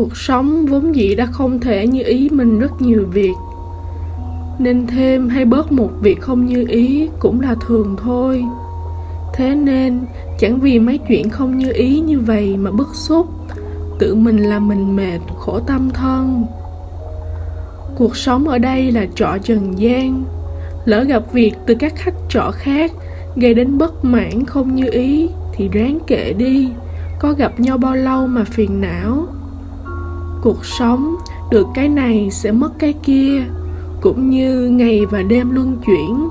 cuộc sống vốn dĩ đã không thể như ý mình rất nhiều việc. Nên thêm hay bớt một việc không như ý cũng là thường thôi. Thế nên, chẳng vì mấy chuyện không như ý như vậy mà bức xúc, tự mình làm mình mệt, khổ tâm thân. Cuộc sống ở đây là trọ trần gian, lỡ gặp việc từ các khách trọ khác, gây đến bất mãn không như ý thì ráng kệ đi, có gặp nhau bao lâu mà phiền não cuộc sống, được cái này sẽ mất cái kia. Cũng như ngày và đêm luân chuyển,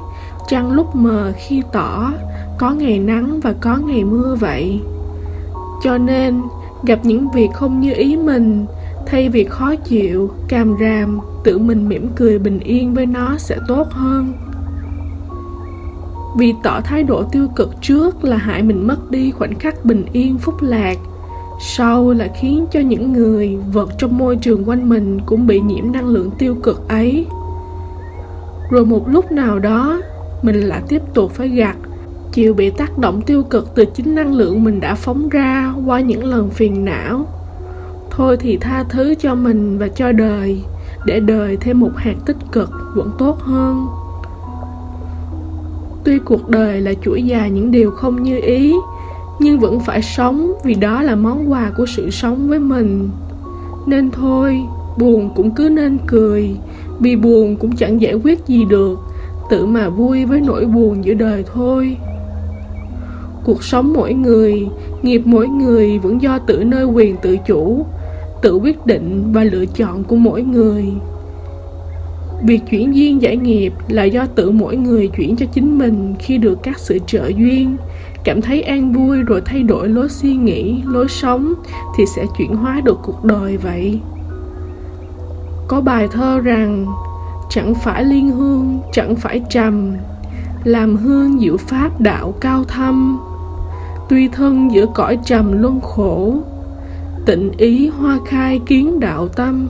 trăng lúc mờ khi tỏ, có ngày nắng và có ngày mưa vậy. Cho nên, gặp những việc không như ý mình, thay vì khó chịu, càm ràm, tự mình mỉm cười bình yên với nó sẽ tốt hơn. Vì tỏ thái độ tiêu cực trước là hại mình mất đi khoảnh khắc bình yên phúc lạc sau là khiến cho những người vật trong môi trường quanh mình cũng bị nhiễm năng lượng tiêu cực ấy. Rồi một lúc nào đó, mình lại tiếp tục phải gặt chịu bị tác động tiêu cực từ chính năng lượng mình đã phóng ra qua những lần phiền não. Thôi thì tha thứ cho mình và cho đời, để đời thêm một hạt tích cực vẫn tốt hơn. Tuy cuộc đời là chuỗi dài những điều không như ý nhưng vẫn phải sống vì đó là món quà của sự sống với mình. Nên thôi, buồn cũng cứ nên cười, vì buồn cũng chẳng giải quyết gì được, tự mà vui với nỗi buồn giữa đời thôi. Cuộc sống mỗi người, nghiệp mỗi người vẫn do tự nơi quyền tự chủ, tự quyết định và lựa chọn của mỗi người. Việc chuyển duyên giải nghiệp là do tự mỗi người chuyển cho chính mình khi được các sự trợ duyên cảm thấy an vui rồi thay đổi lối suy nghĩ, lối sống thì sẽ chuyển hóa được cuộc đời vậy. Có bài thơ rằng, chẳng phải liên hương, chẳng phải trầm, làm hương diệu pháp đạo cao thâm. Tuy thân giữa cõi trầm luân khổ, tịnh ý hoa khai kiến đạo tâm.